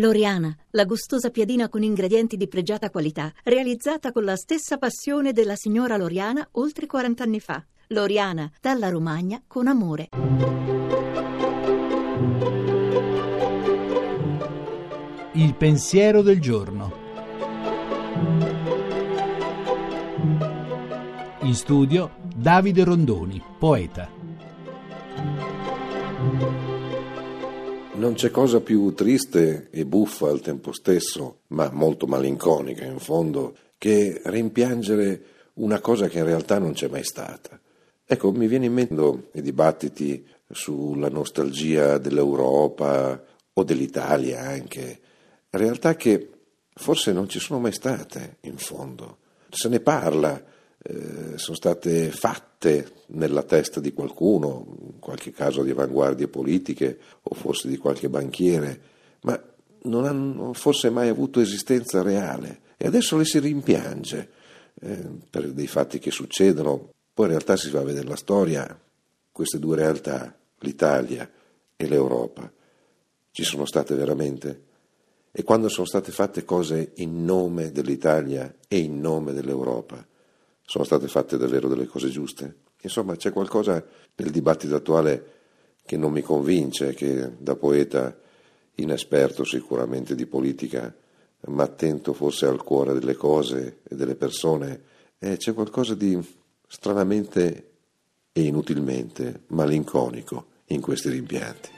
Loriana, la gustosa piadina con ingredienti di pregiata qualità, realizzata con la stessa passione della signora Loriana oltre 40 anni fa. Loriana, dalla Romagna con amore. Il pensiero del giorno. In studio Davide Rondoni, poeta. Non c'è cosa più triste e buffa al tempo stesso, ma molto malinconica in fondo, che rimpiangere una cosa che in realtà non c'è mai stata. Ecco, mi viene in mente i dibattiti sulla nostalgia dell'Europa o dell'Italia anche, realtà che forse non ci sono mai state in fondo. Se ne parla, eh, sono state fatte nella testa di qualcuno, in qualche caso di avanguardie politiche o forse di qualche banchiere, ma non hanno forse mai avuto esistenza reale e adesso le si rimpiange eh, per dei fatti che succedono. Poi in realtà si va a vedere la storia, queste due realtà, l'Italia e l'Europa, ci sono state veramente? E quando sono state fatte cose in nome dell'Italia e in nome dell'Europa, sono state fatte davvero delle cose giuste? Insomma, c'è qualcosa nel dibattito attuale che non mi convince, che da poeta inesperto sicuramente di politica, ma attento forse al cuore delle cose e delle persone, eh, c'è qualcosa di stranamente e inutilmente malinconico in questi rimpianti.